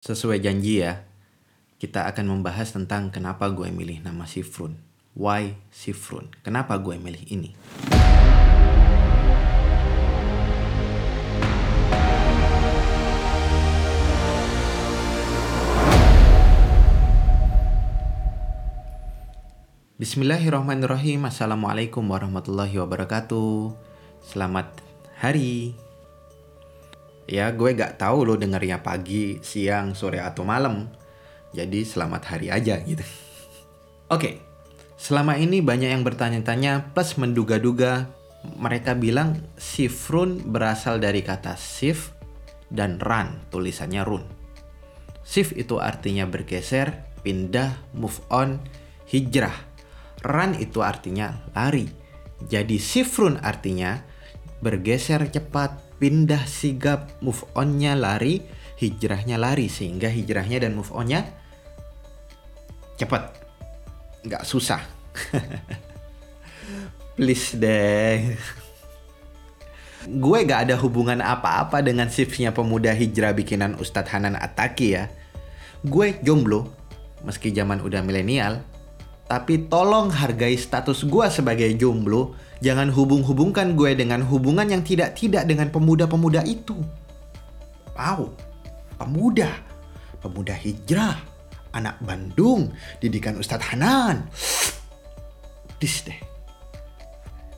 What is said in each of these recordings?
Sesuai janji ya, kita akan membahas tentang kenapa gue milih nama Sifrun. Why Sifrun? Kenapa gue milih ini? Bismillahirrahmanirrahim. Assalamualaikum warahmatullahi wabarakatuh. Selamat hari. Ya, gue gak tahu lo dengarnya pagi, siang, sore atau malam. Jadi selamat hari aja gitu. Oke, selama ini banyak yang bertanya-tanya plus menduga-duga mereka bilang sifrun berasal dari kata sif dan ran, tulisannya run. Sif itu artinya bergeser, pindah, move on, hijrah Run itu artinya lari. Jadi sifrun artinya bergeser cepat, pindah sigap, move onnya lari, hijrahnya lari. Sehingga hijrahnya dan move onnya cepat. Nggak susah. Please deh. Gue gak ada hubungan apa-apa dengan shiftnya pemuda hijrah bikinan Ustadz Hanan Ataki ya. Gue jomblo, meski zaman udah milenial, tapi tolong hargai status gue sebagai jomblo. Jangan hubung-hubungkan gue dengan hubungan yang tidak-tidak dengan pemuda-pemuda itu. Wow, pemuda. Pemuda hijrah. Anak Bandung. Didikan Ustadz Hanan. Dis deh.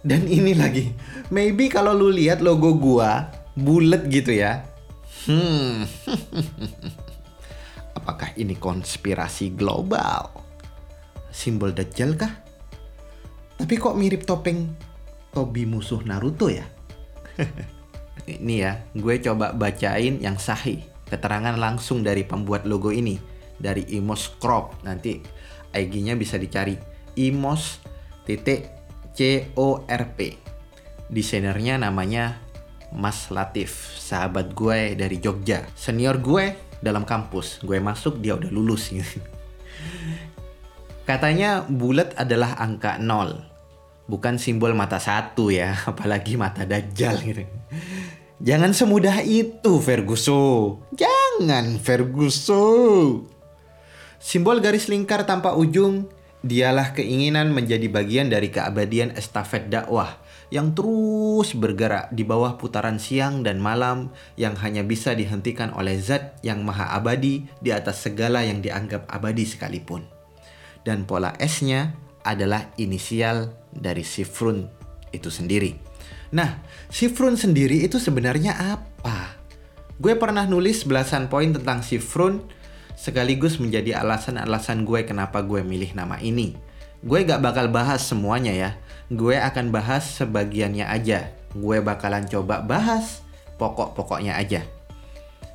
Dan ini lagi. Maybe kalau lu lihat logo gua bulat gitu ya. Hmm. Apakah ini konspirasi global? simbol Dajjal kah? Tapi kok mirip topeng Tobi musuh Naruto ya? ini ya, gue coba bacain yang sahih. Keterangan langsung dari pembuat logo ini. Dari Imos Crop. Nanti IG-nya bisa dicari. Imos titik C-O-R-P. Desainernya namanya Mas Latif. Sahabat gue dari Jogja. Senior gue dalam kampus. Gue masuk, dia udah lulus. Katanya bulat adalah angka nol, bukan simbol mata satu ya, apalagi mata dajjal gitu. Jangan semudah itu Ferguson. Jangan Ferguson. Simbol garis lingkar tanpa ujung dialah keinginan menjadi bagian dari keabadian estafet dakwah yang terus bergerak di bawah putaran siang dan malam yang hanya bisa dihentikan oleh zat yang maha abadi di atas segala yang dianggap abadi sekalipun dan pola S-nya adalah inisial dari Sifrun itu sendiri. Nah, Sifrun sendiri itu sebenarnya apa? Gue pernah nulis belasan poin tentang Sifrun sekaligus menjadi alasan-alasan gue kenapa gue milih nama ini. Gue gak bakal bahas semuanya ya. Gue akan bahas sebagiannya aja. Gue bakalan coba bahas pokok-pokoknya aja.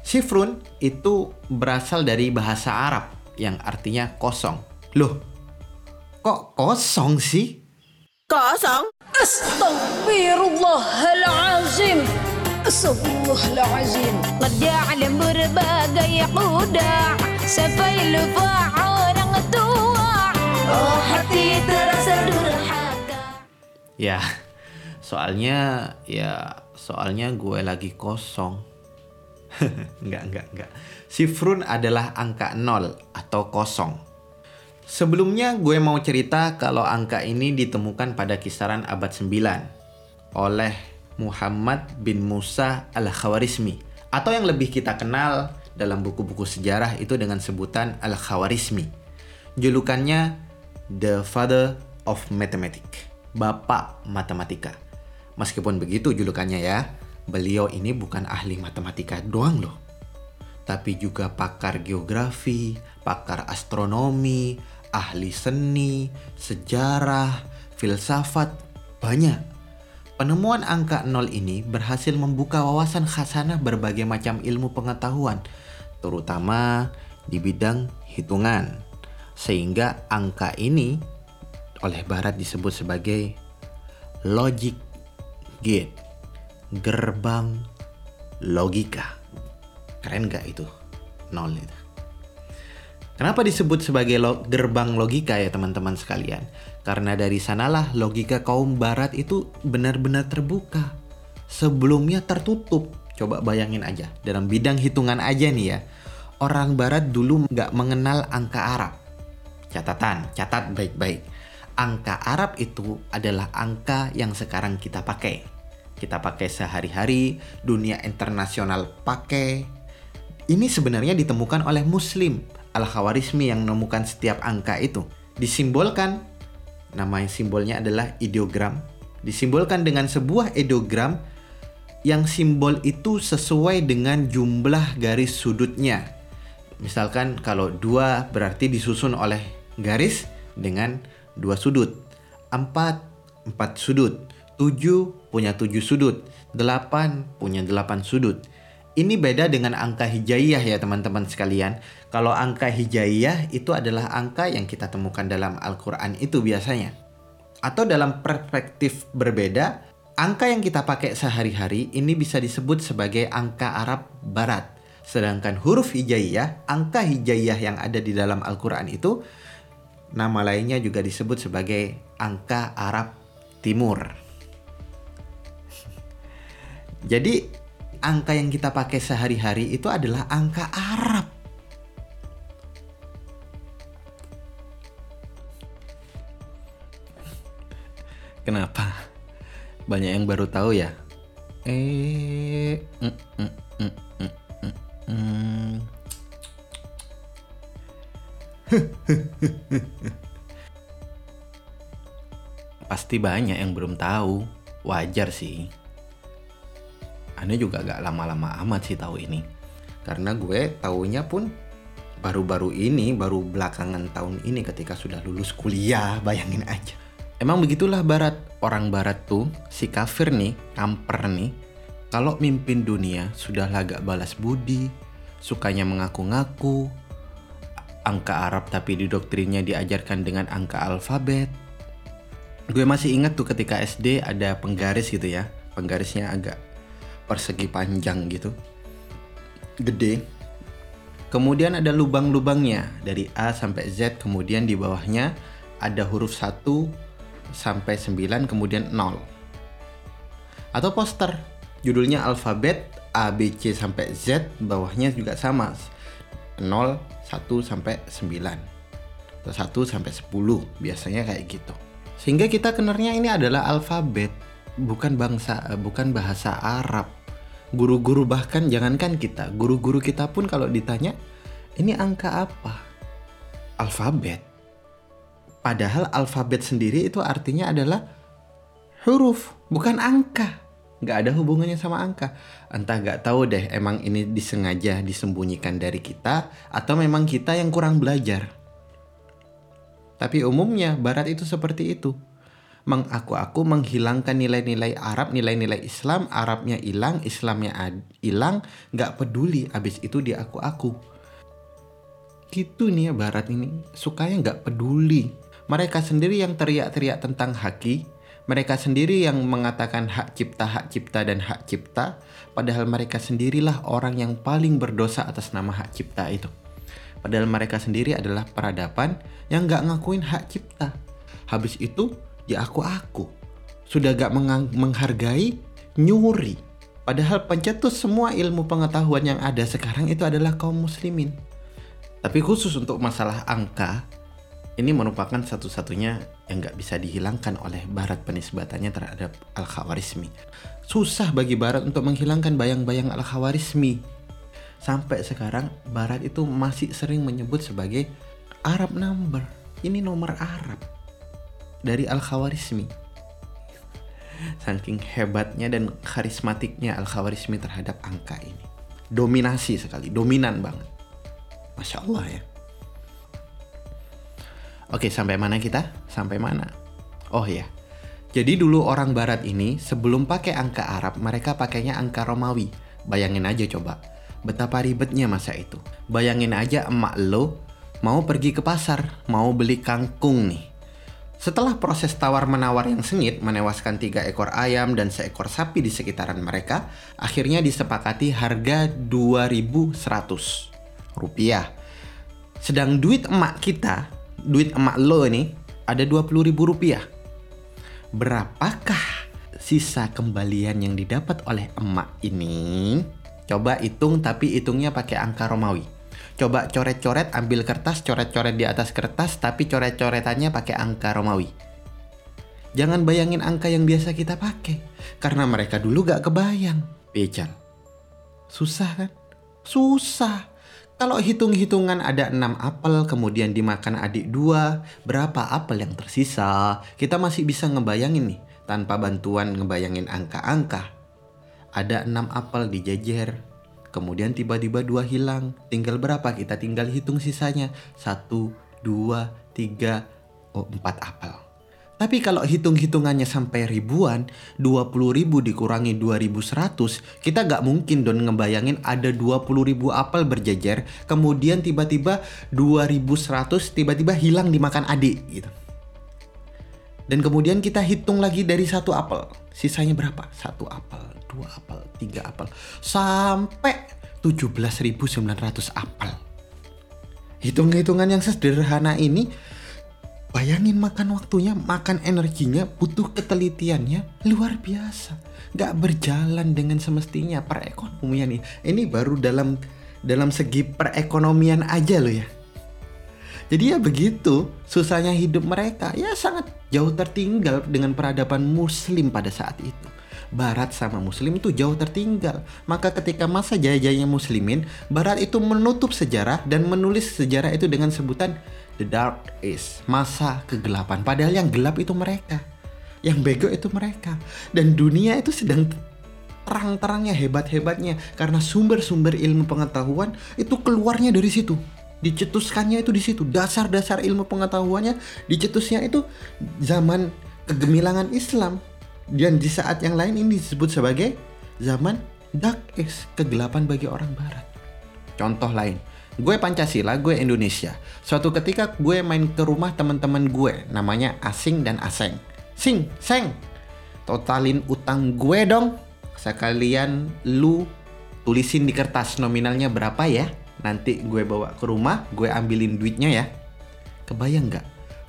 Sifrun itu berasal dari bahasa Arab yang artinya kosong Loh, kok kosong sih? Kosong? Astagfirullahalazim. Astagfirullahalazim. Qad ja'ala berbagai kuda sampai lupa orang tua. Oh hati terasa durhaka. Ya, soalnya ya soalnya gue lagi kosong. enggak, enggak, enggak. Sifrun adalah angka nol atau kosong. Sebelumnya gue mau cerita kalau angka ini ditemukan pada kisaran abad 9 oleh Muhammad bin Musa al-Khawarizmi atau yang lebih kita kenal dalam buku-buku sejarah itu dengan sebutan al-Khawarizmi. Julukannya The Father of Mathematics, Bapak Matematika. Meskipun begitu julukannya ya, beliau ini bukan ahli matematika doang loh. Tapi juga pakar geografi, pakar astronomi, ahli seni, sejarah, filsafat, banyak. Penemuan angka nol ini berhasil membuka wawasan khasanah berbagai macam ilmu pengetahuan, terutama di bidang hitungan. Sehingga angka ini oleh Barat disebut sebagai logic gate, gerbang logika. Keren gak itu? Nol itu. Kenapa disebut sebagai lo gerbang logika ya teman-teman sekalian? Karena dari sanalah logika kaum barat itu benar-benar terbuka. Sebelumnya tertutup. Coba bayangin aja, dalam bidang hitungan aja nih ya. orang barat dulu nggak mengenal angka Arab. Catatan, catat baik-baik. Angka Arab itu adalah angka yang sekarang kita pakai. Kita pakai sehari-hari, dunia internasional pakai. Ini sebenarnya ditemukan oleh Muslim. Al-Khawarizmi yang menemukan setiap angka itu. Disimbolkan, nama simbolnya adalah ideogram. Disimbolkan dengan sebuah ideogram yang simbol itu sesuai dengan jumlah garis sudutnya. Misalkan kalau dua berarti disusun oleh garis dengan dua sudut. Empat, empat sudut. Tujuh punya tujuh sudut. Delapan punya delapan sudut. Ini beda dengan angka hijaiyah ya teman-teman sekalian. Kalau angka hijaiyah itu adalah angka yang kita temukan dalam Al-Quran itu biasanya. Atau dalam perspektif berbeda, angka yang kita pakai sehari-hari ini bisa disebut sebagai angka Arab Barat. Sedangkan huruf hijaiyah, angka hijaiyah yang ada di dalam Al-Quran itu, nama lainnya juga disebut sebagai angka Arab Timur. Jadi angka yang kita pakai sehari-hari itu adalah angka Arab. Kenapa? Banyak yang baru tahu ya? Eh, mm, mm, mm. Pasti banyak yang belum tahu. Wajar sih. Ane juga gak lama-lama amat sih tahu ini. Karena gue taunya pun baru-baru ini, baru belakangan tahun ini ketika sudah lulus kuliah, bayangin aja. Emang begitulah barat, orang barat tuh, si kafir nih, kamper nih, kalau mimpin dunia sudah gak balas budi, sukanya mengaku-ngaku, angka Arab tapi di doktrinnya diajarkan dengan angka alfabet. Gue masih ingat tuh ketika SD ada penggaris gitu ya, penggarisnya agak persegi panjang gitu. Gede. Kemudian ada lubang-lubangnya. Dari A sampai Z kemudian di bawahnya ada huruf 1 sampai 9 kemudian 0 atau poster. Judulnya alfabet A B C sampai Z bawahnya juga sama. 0 1 sampai 9 atau 1 sampai 10 biasanya kayak gitu. Sehingga kita kenalnya ini adalah alfabet bukan bangsa bukan bahasa Arab guru-guru bahkan jangankan kita, guru-guru kita pun kalau ditanya, ini angka apa? Alfabet. Padahal alfabet sendiri itu artinya adalah huruf, bukan angka. Gak ada hubungannya sama angka. Entah gak tahu deh emang ini disengaja disembunyikan dari kita atau memang kita yang kurang belajar. Tapi umumnya barat itu seperti itu mengaku-aku menghilangkan nilai-nilai Arab, nilai-nilai Islam, Arabnya hilang, Islamnya hilang, nggak peduli, abis itu dia aku-aku. Gitu nih ya Barat ini, sukanya nggak peduli. Mereka sendiri yang teriak-teriak tentang haki, mereka sendiri yang mengatakan hak cipta, hak cipta, dan hak cipta, padahal mereka sendirilah orang yang paling berdosa atas nama hak cipta itu. Padahal mereka sendiri adalah peradaban yang nggak ngakuin hak cipta. Habis itu ya aku-aku. Sudah gak menghargai, nyuri. Padahal pencetus semua ilmu pengetahuan yang ada sekarang itu adalah kaum muslimin. Tapi khusus untuk masalah angka, ini merupakan satu-satunya yang gak bisa dihilangkan oleh Barat penisbatannya terhadap Al-Khawarizmi. Susah bagi Barat untuk menghilangkan bayang-bayang Al-Khawarizmi. Sampai sekarang Barat itu masih sering menyebut sebagai Arab number. Ini nomor Arab dari Al-Khawarizmi. Saking hebatnya dan karismatiknya Al-Khawarizmi terhadap angka ini. Dominasi sekali, dominan banget. Masya Allah ya. Oke, sampai mana kita? Sampai mana? Oh ya. Jadi dulu orang barat ini sebelum pakai angka Arab, mereka pakainya angka Romawi. Bayangin aja coba. Betapa ribetnya masa itu. Bayangin aja emak lo mau pergi ke pasar, mau beli kangkung nih setelah proses tawar-menawar yang sengit menewaskan tiga ekor ayam dan seekor sapi di sekitaran mereka, akhirnya disepakati harga 2100 rupiah. Sedang duit emak kita, duit emak lo ini, ada 20 ribu rupiah. Berapakah sisa kembalian yang didapat oleh emak ini? Coba hitung tapi hitungnya pakai angka Romawi. Coba coret-coret, ambil kertas, coret-coret di atas kertas, tapi coret-coretannya pakai angka Romawi. Jangan bayangin angka yang biasa kita pakai, karena mereka dulu gak kebayang. Becal. Susah kan? Susah. Kalau hitung-hitungan ada 6 apel kemudian dimakan adik dua, berapa apel yang tersisa? Kita masih bisa ngebayangin nih tanpa bantuan ngebayangin angka-angka. Ada 6 apel dijejer, kemudian tiba-tiba dua hilang. Tinggal berapa? Kita tinggal hitung sisanya. Satu, dua, tiga, oh empat apel. Tapi kalau hitung-hitungannya sampai ribuan, 20 ribu dikurangi 2100, kita nggak mungkin don ngebayangin ada 20 ribu apel berjejer, kemudian tiba-tiba 2100 tiba-tiba hilang dimakan adik gitu. Dan kemudian kita hitung lagi dari satu apel, sisanya berapa? Satu apel, dua apel, tiga apel, sampai 17.900 apel. Hitung-hitungan yang sederhana ini Bayangin makan waktunya, makan energinya, butuh ketelitiannya luar biasa. Gak berjalan dengan semestinya perekonomian ini. Ini baru dalam dalam segi perekonomian aja loh ya. Jadi ya begitu susahnya hidup mereka ya sangat jauh tertinggal dengan peradaban muslim pada saat itu. Barat sama Muslim itu jauh tertinggal. Maka ketika masa jaya-jayanya Muslimin, Barat itu menutup sejarah dan menulis sejarah itu dengan sebutan The Dark Age, masa kegelapan. Padahal yang gelap itu mereka, yang bego itu mereka, dan dunia itu sedang terang-terangnya hebat-hebatnya. Karena sumber-sumber ilmu pengetahuan itu keluarnya dari situ. Dicetuskannya itu di situ. Dasar-dasar ilmu pengetahuannya dicetusnya itu zaman kegemilangan Islam dan di saat yang lain ini disebut sebagai zaman dark age, kegelapan bagi orang barat. Contoh lain, gue Pancasila, gue Indonesia. Suatu ketika gue main ke rumah teman-teman gue, namanya Asing dan Aseng. Sing, Seng, totalin utang gue dong. Sekalian lu tulisin di kertas nominalnya berapa ya. Nanti gue bawa ke rumah, gue ambilin duitnya ya. Kebayang nggak?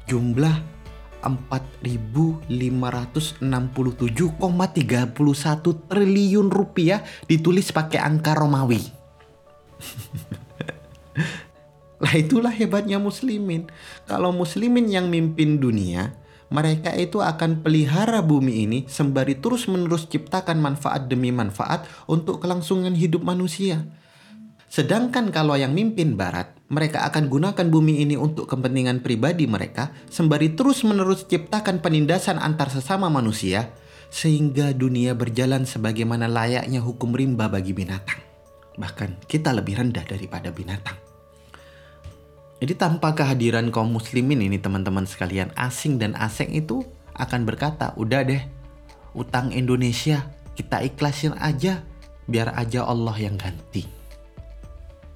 Jumlah 4.567,31 triliun rupiah ditulis pakai angka Romawi. lah itulah hebatnya muslimin. Kalau muslimin yang mimpin dunia, mereka itu akan pelihara bumi ini sembari terus-menerus ciptakan manfaat demi manfaat untuk kelangsungan hidup manusia. Sedangkan kalau yang mimpin barat, mereka akan gunakan bumi ini untuk kepentingan pribadi mereka sembari terus-menerus ciptakan penindasan antar sesama manusia sehingga dunia berjalan sebagaimana layaknya hukum rimba bagi binatang. Bahkan kita lebih rendah daripada binatang. Jadi tanpa kehadiran kaum muslimin ini teman-teman sekalian asing dan asing itu akan berkata, udah deh utang Indonesia kita ikhlasin aja biar aja Allah yang ganti.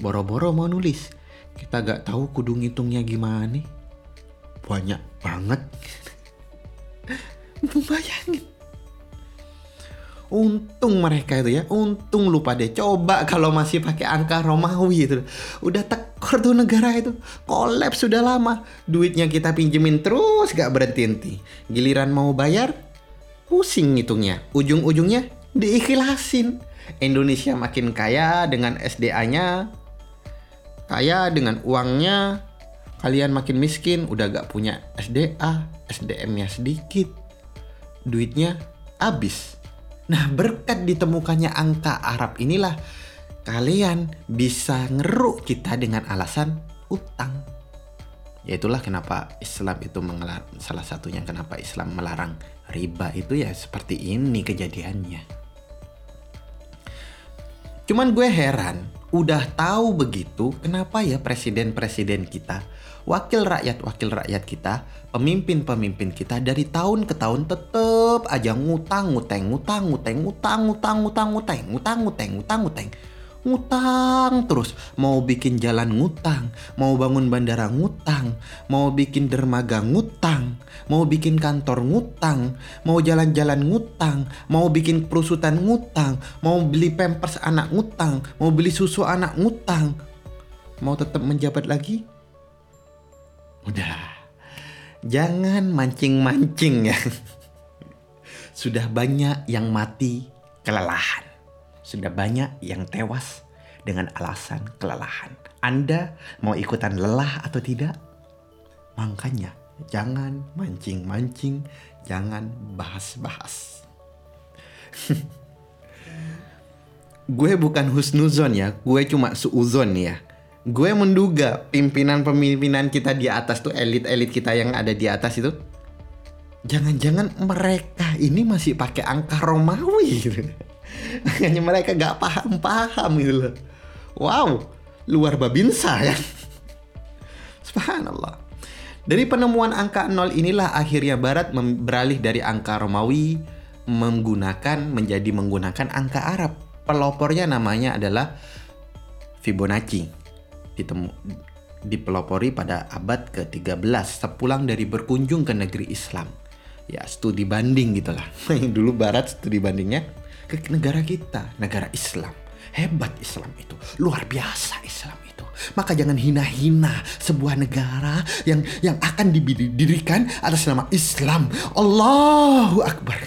Boro-boro mau nulis, kita gak tahu kudu ngitungnya gimana. Banyak banget. Bayangin untung mereka itu ya. Untung lupa deh. Coba kalau masih pakai angka Romawi itu. Udah tekor tuh negara itu. Kolaps sudah lama. Duitnya kita pinjemin terus gak berhenti. Giliran mau bayar pusing ngitungnya. Ujung-ujungnya diikhlasin. Indonesia makin kaya dengan SDA-nya kaya dengan uangnya kalian makin miskin udah gak punya SDA SDM-nya sedikit. Duitnya habis. Nah berkat ditemukannya angka Arab inilah kalian bisa ngeruk kita dengan alasan utang. Ya itulah kenapa Islam itu mengelar salah satunya kenapa Islam melarang riba itu ya seperti ini kejadiannya. Cuman gue heran udah tahu begitu, kenapa ya presiden-presiden kita, wakil rakyat-wakil rakyat kita, pemimpin-pemimpin kita dari tahun ke tahun tetep aja ngutang, nguteng, ngutang, nguteng, ngutang, ngutang, ngutang, nguteng, ngutang, nguteng, ngutang, nguteng. ngutang ngutang terus. Mau bikin jalan ngutang mau bangun bandara ngutang mau bikin dermaga ngutang mau bikin kantor ngutang mau jalan-jalan ngutang mau bikin perusutan ngutang mau beli pampers anak ngutang mau beli susu anak ngutang. Mau tetap menjabat lagi? Udah. Jangan mancing-mancing ya. Sudah banyak yang mati kelelahan sudah banyak yang tewas dengan alasan kelelahan. Anda mau ikutan lelah atau tidak? Makanya jangan mancing-mancing, jangan bahas-bahas. gue bukan husnuzon ya, gue cuma suuzon ya. Gue menduga pimpinan-pimpinan kita di atas tuh elit-elit kita yang ada di atas itu jangan-jangan mereka ini masih pakai angka Romawi gitu. Hanya mereka gak paham-paham gitu loh. Wow, luar babinsa ya. Subhanallah. Dari penemuan angka 0 inilah akhirnya Barat beralih dari angka Romawi menggunakan menjadi menggunakan angka Arab. Pelopornya namanya adalah Fibonacci. Ditemu, dipelopori pada abad ke-13 sepulang dari berkunjung ke negeri Islam. Ya, studi banding gitulah. Dulu Barat studi bandingnya ke negara kita, negara Islam. Hebat Islam itu, luar biasa Islam itu. Maka jangan hina-hina sebuah negara yang yang akan didirikan atas nama Islam. Allahu Akbar.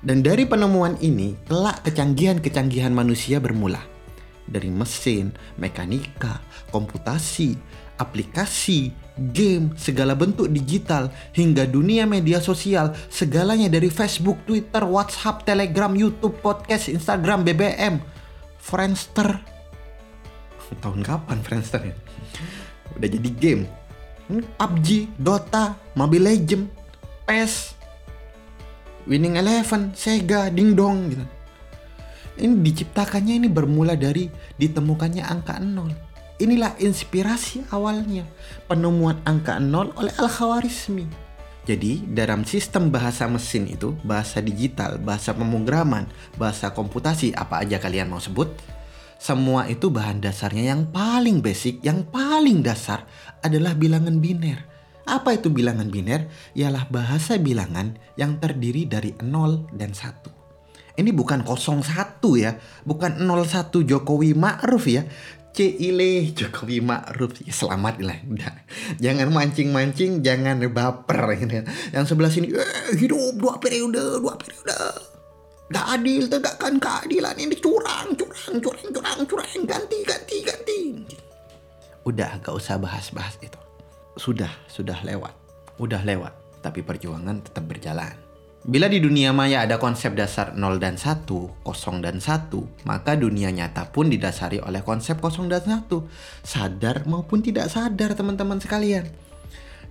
Dan dari penemuan ini, kelak kecanggihan-kecanggihan manusia bermula. Dari mesin, mekanika, komputasi, aplikasi, game, segala bentuk digital, hingga dunia media sosial, segalanya dari Facebook, Twitter, WhatsApp, Telegram, YouTube, podcast, Instagram, BBM, Friendster. Tahun kapan Friendster ya? Udah jadi game. PUBG, Dota, Mobile Legend, PES, Winning Eleven, Sega, Ding Dong gitu. Ini diciptakannya ini bermula dari ditemukannya angka nol. Inilah inspirasi awalnya penemuan angka nol oleh Al-Khawarizmi. Jadi dalam sistem bahasa mesin itu, bahasa digital, bahasa pemrograman, bahasa komputasi, apa aja kalian mau sebut, semua itu bahan dasarnya yang paling basic, yang paling dasar adalah bilangan biner. Apa itu bilangan biner? Ialah bahasa bilangan yang terdiri dari 0 dan 1. Ini bukan 01 ya, bukan 01 Jokowi Ma'ruf ya. Cile Jokowi Ma'ruf ya selamat lah udah jangan mancing-mancing jangan baper gitu. Ya. yang sebelah sini eh, hidup dua periode dua periode gak adil tegakkan keadilan ini curang curang curang curang curang ganti ganti ganti udah gak usah bahas-bahas itu sudah sudah lewat udah lewat tapi perjuangan tetap berjalan Bila di dunia maya ada konsep dasar 0 dan 1, 0 dan 1, maka dunia nyata pun didasari oleh konsep 0 dan 1. Sadar maupun tidak sadar teman-teman sekalian.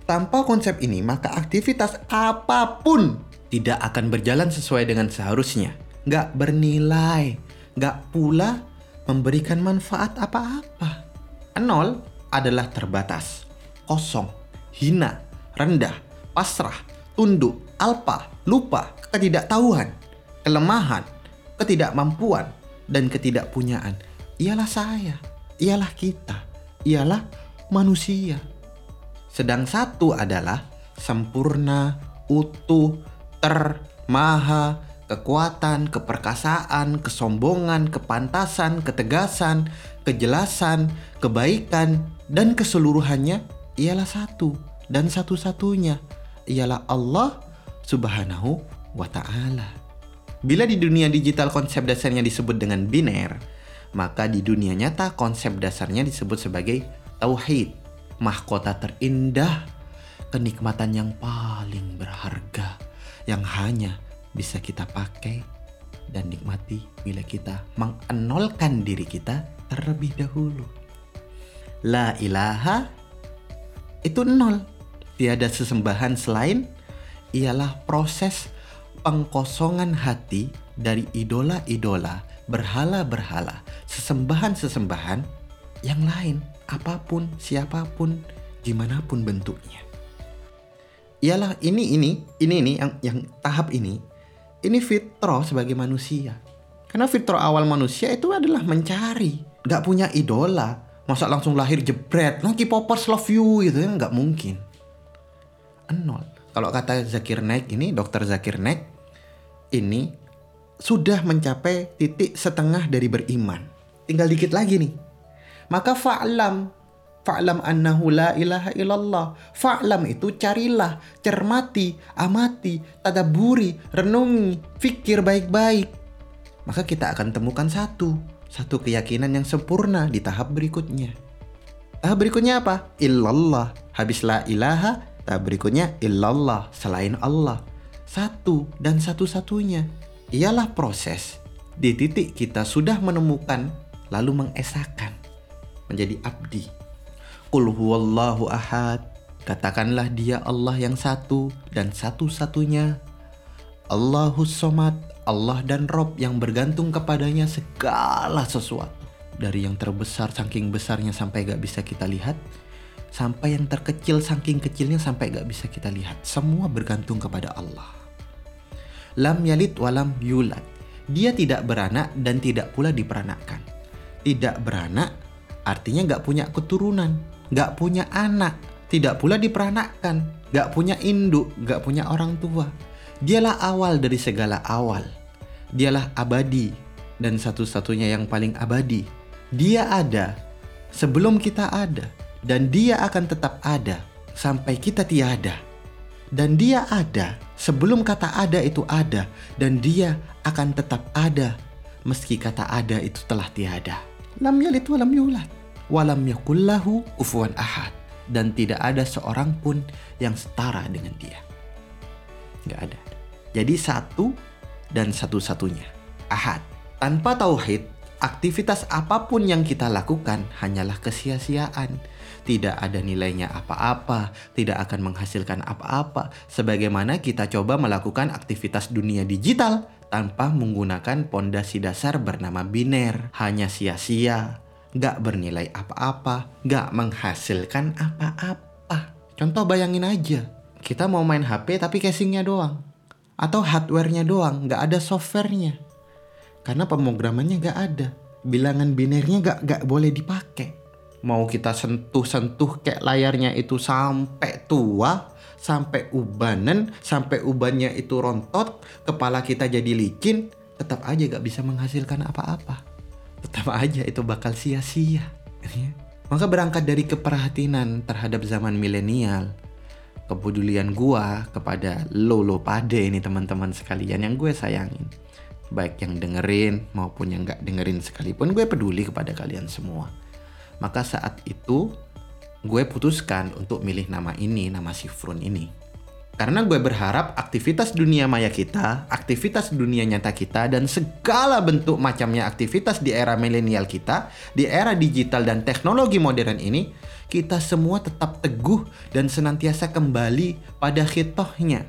Tanpa konsep ini, maka aktivitas apa pun tidak akan berjalan sesuai dengan seharusnya. Nggak bernilai, nggak pula memberikan manfaat apa-apa. 0 adalah terbatas, kosong, hina, rendah, pasrah, tunduk, alpa, lupa, ketidaktahuan, kelemahan, ketidakmampuan, dan ketidakpunyaan. Ialah saya, ialah kita, ialah manusia. Sedang satu adalah sempurna, utuh, ter, maha, kekuatan, keperkasaan, kesombongan, kepantasan, ketegasan, kejelasan, kebaikan, dan keseluruhannya ialah satu dan satu-satunya ialah Allah Subhanahu wa Ta'ala. Bila di dunia digital konsep dasarnya disebut dengan biner, maka di dunia nyata konsep dasarnya disebut sebagai tauhid, mahkota terindah, kenikmatan yang paling berharga yang hanya bisa kita pakai dan nikmati bila kita mengenolkan diri kita terlebih dahulu. La ilaha itu nol. Tiada sesembahan selain ialah proses pengkosongan hati dari idola-idola, berhala-berhala, sesembahan-sesembahan yang lain, apa pun, siapa pun, gimana pun bentuknya. Ialah ini ini ini ini yang yang tahap ini ini fitrah sebagai manusia. Karena fitrah awal manusia itu adalah mencari, nggak punya idola, masa langsung lahir jebret, lagi popers love you gitu ya nggak mungkin. Nol kalau kata Zakir Naik ini, dokter Zakir Naik ini sudah mencapai titik setengah dari beriman. Tinggal dikit lagi nih. Maka fa'lam Fa'lam annahu la ilaha illallah. Fa'lam itu carilah, cermati, amati, tadaburi, renungi, fikir baik-baik. maka kita akan temukan satu, satu keyakinan yang sempurna di tahap berikutnya. Tahap berikutnya apa? Illallah. Habis la ilaha, tahap berikutnya illallah, selain Allah. Satu dan satu-satunya. Ialah proses di titik kita sudah menemukan lalu mengesahkan menjadi abdi. Qul huwallahu ahad. Katakanlah dia Allah yang satu dan satu-satunya. Allahus somad, Allah dan Rob yang bergantung kepadanya segala sesuatu. Dari yang terbesar saking besarnya sampai gak bisa kita lihat. Sampai yang terkecil saking kecilnya sampai gak bisa kita lihat. Semua bergantung kepada Allah lam yalid walam yulad. Dia tidak beranak dan tidak pula diperanakkan. Tidak beranak artinya nggak punya keturunan, nggak punya anak, tidak pula diperanakkan, nggak punya induk, nggak punya orang tua. Dialah awal dari segala awal. Dialah abadi dan satu-satunya yang paling abadi. Dia ada sebelum kita ada dan dia akan tetap ada sampai kita tiada. Dan dia ada sebelum kata ada itu ada dan dia akan tetap ada meski kata ada itu telah tiada. Lam yalid walam yulad walam yakullahu kufuwan ahad dan tidak ada seorang pun yang setara dengan dia. Gak ada. Jadi satu dan satu-satunya. Ahad. Tanpa tauhid, aktivitas apa pun yang kita lakukan hanyalah kesia-siaan. Tidak ada nilainya apa-apa, tidak akan menghasilkan apa-apa. Sebagaimana kita coba melakukan aktivitas dunia digital tanpa menggunakan pondasi dasar bernama biner. Hanya sia-sia, gak bernilai apa-apa, gak menghasilkan apa-apa. Contoh bayangin aja, kita mau main HP tapi casingnya doang. Atau hardware-nya doang, gak ada software-nya. Karena pemrogramannya gak ada bilangan binernya gak, gak boleh dipakai. Mau kita sentuh-sentuh kayak layarnya itu sampai tua, sampai ubanan, sampai ubannya itu rontot, kepala kita jadi licin, tetap aja gak bisa menghasilkan apa-apa. Tetap aja itu bakal sia-sia. Ya. Maka berangkat dari keperhatian terhadap zaman milenial, kepedulian gua kepada lo lo pade ini teman-teman sekalian yang gue sayangin baik yang dengerin maupun yang gak dengerin sekalipun gue peduli kepada kalian semua maka saat itu gue putuskan untuk milih nama ini nama Sifrun ini. Karena gue berharap aktivitas dunia maya kita, aktivitas dunia nyata kita, dan segala bentuk macamnya aktivitas di era milenial kita, di era digital dan teknologi modern ini, kita semua tetap teguh dan senantiasa kembali pada hitohnya,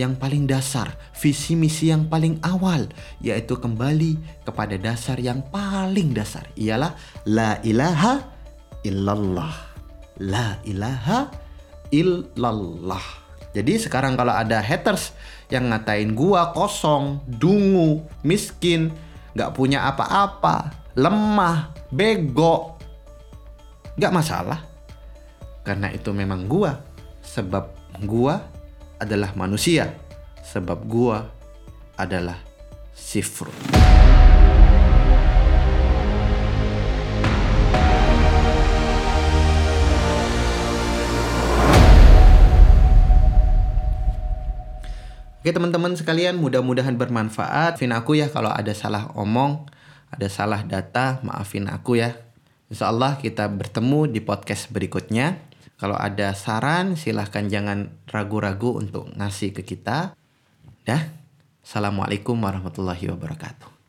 yang paling dasar, visi misi yang paling awal, yaitu kembali kepada dasar yang paling dasar, ialah la ilaha illallah. La ilaha illallah. Jadi sekarang kalau ada haters yang ngatain gua kosong, dungu, miskin, gak punya apa-apa, lemah, bego, gak masalah. Karena itu memang gua, sebab gua adalah manusia, sebab gua adalah sifrun. Oke teman-teman sekalian mudah-mudahan bermanfaat. Maafin aku ya kalau ada salah omong, ada salah data, maafin aku ya. Insya Allah kita bertemu di podcast berikutnya. Kalau ada saran, silahkan jangan ragu-ragu untuk ngasih ke kita. Dah, Assalamualaikum warahmatullahi wabarakatuh.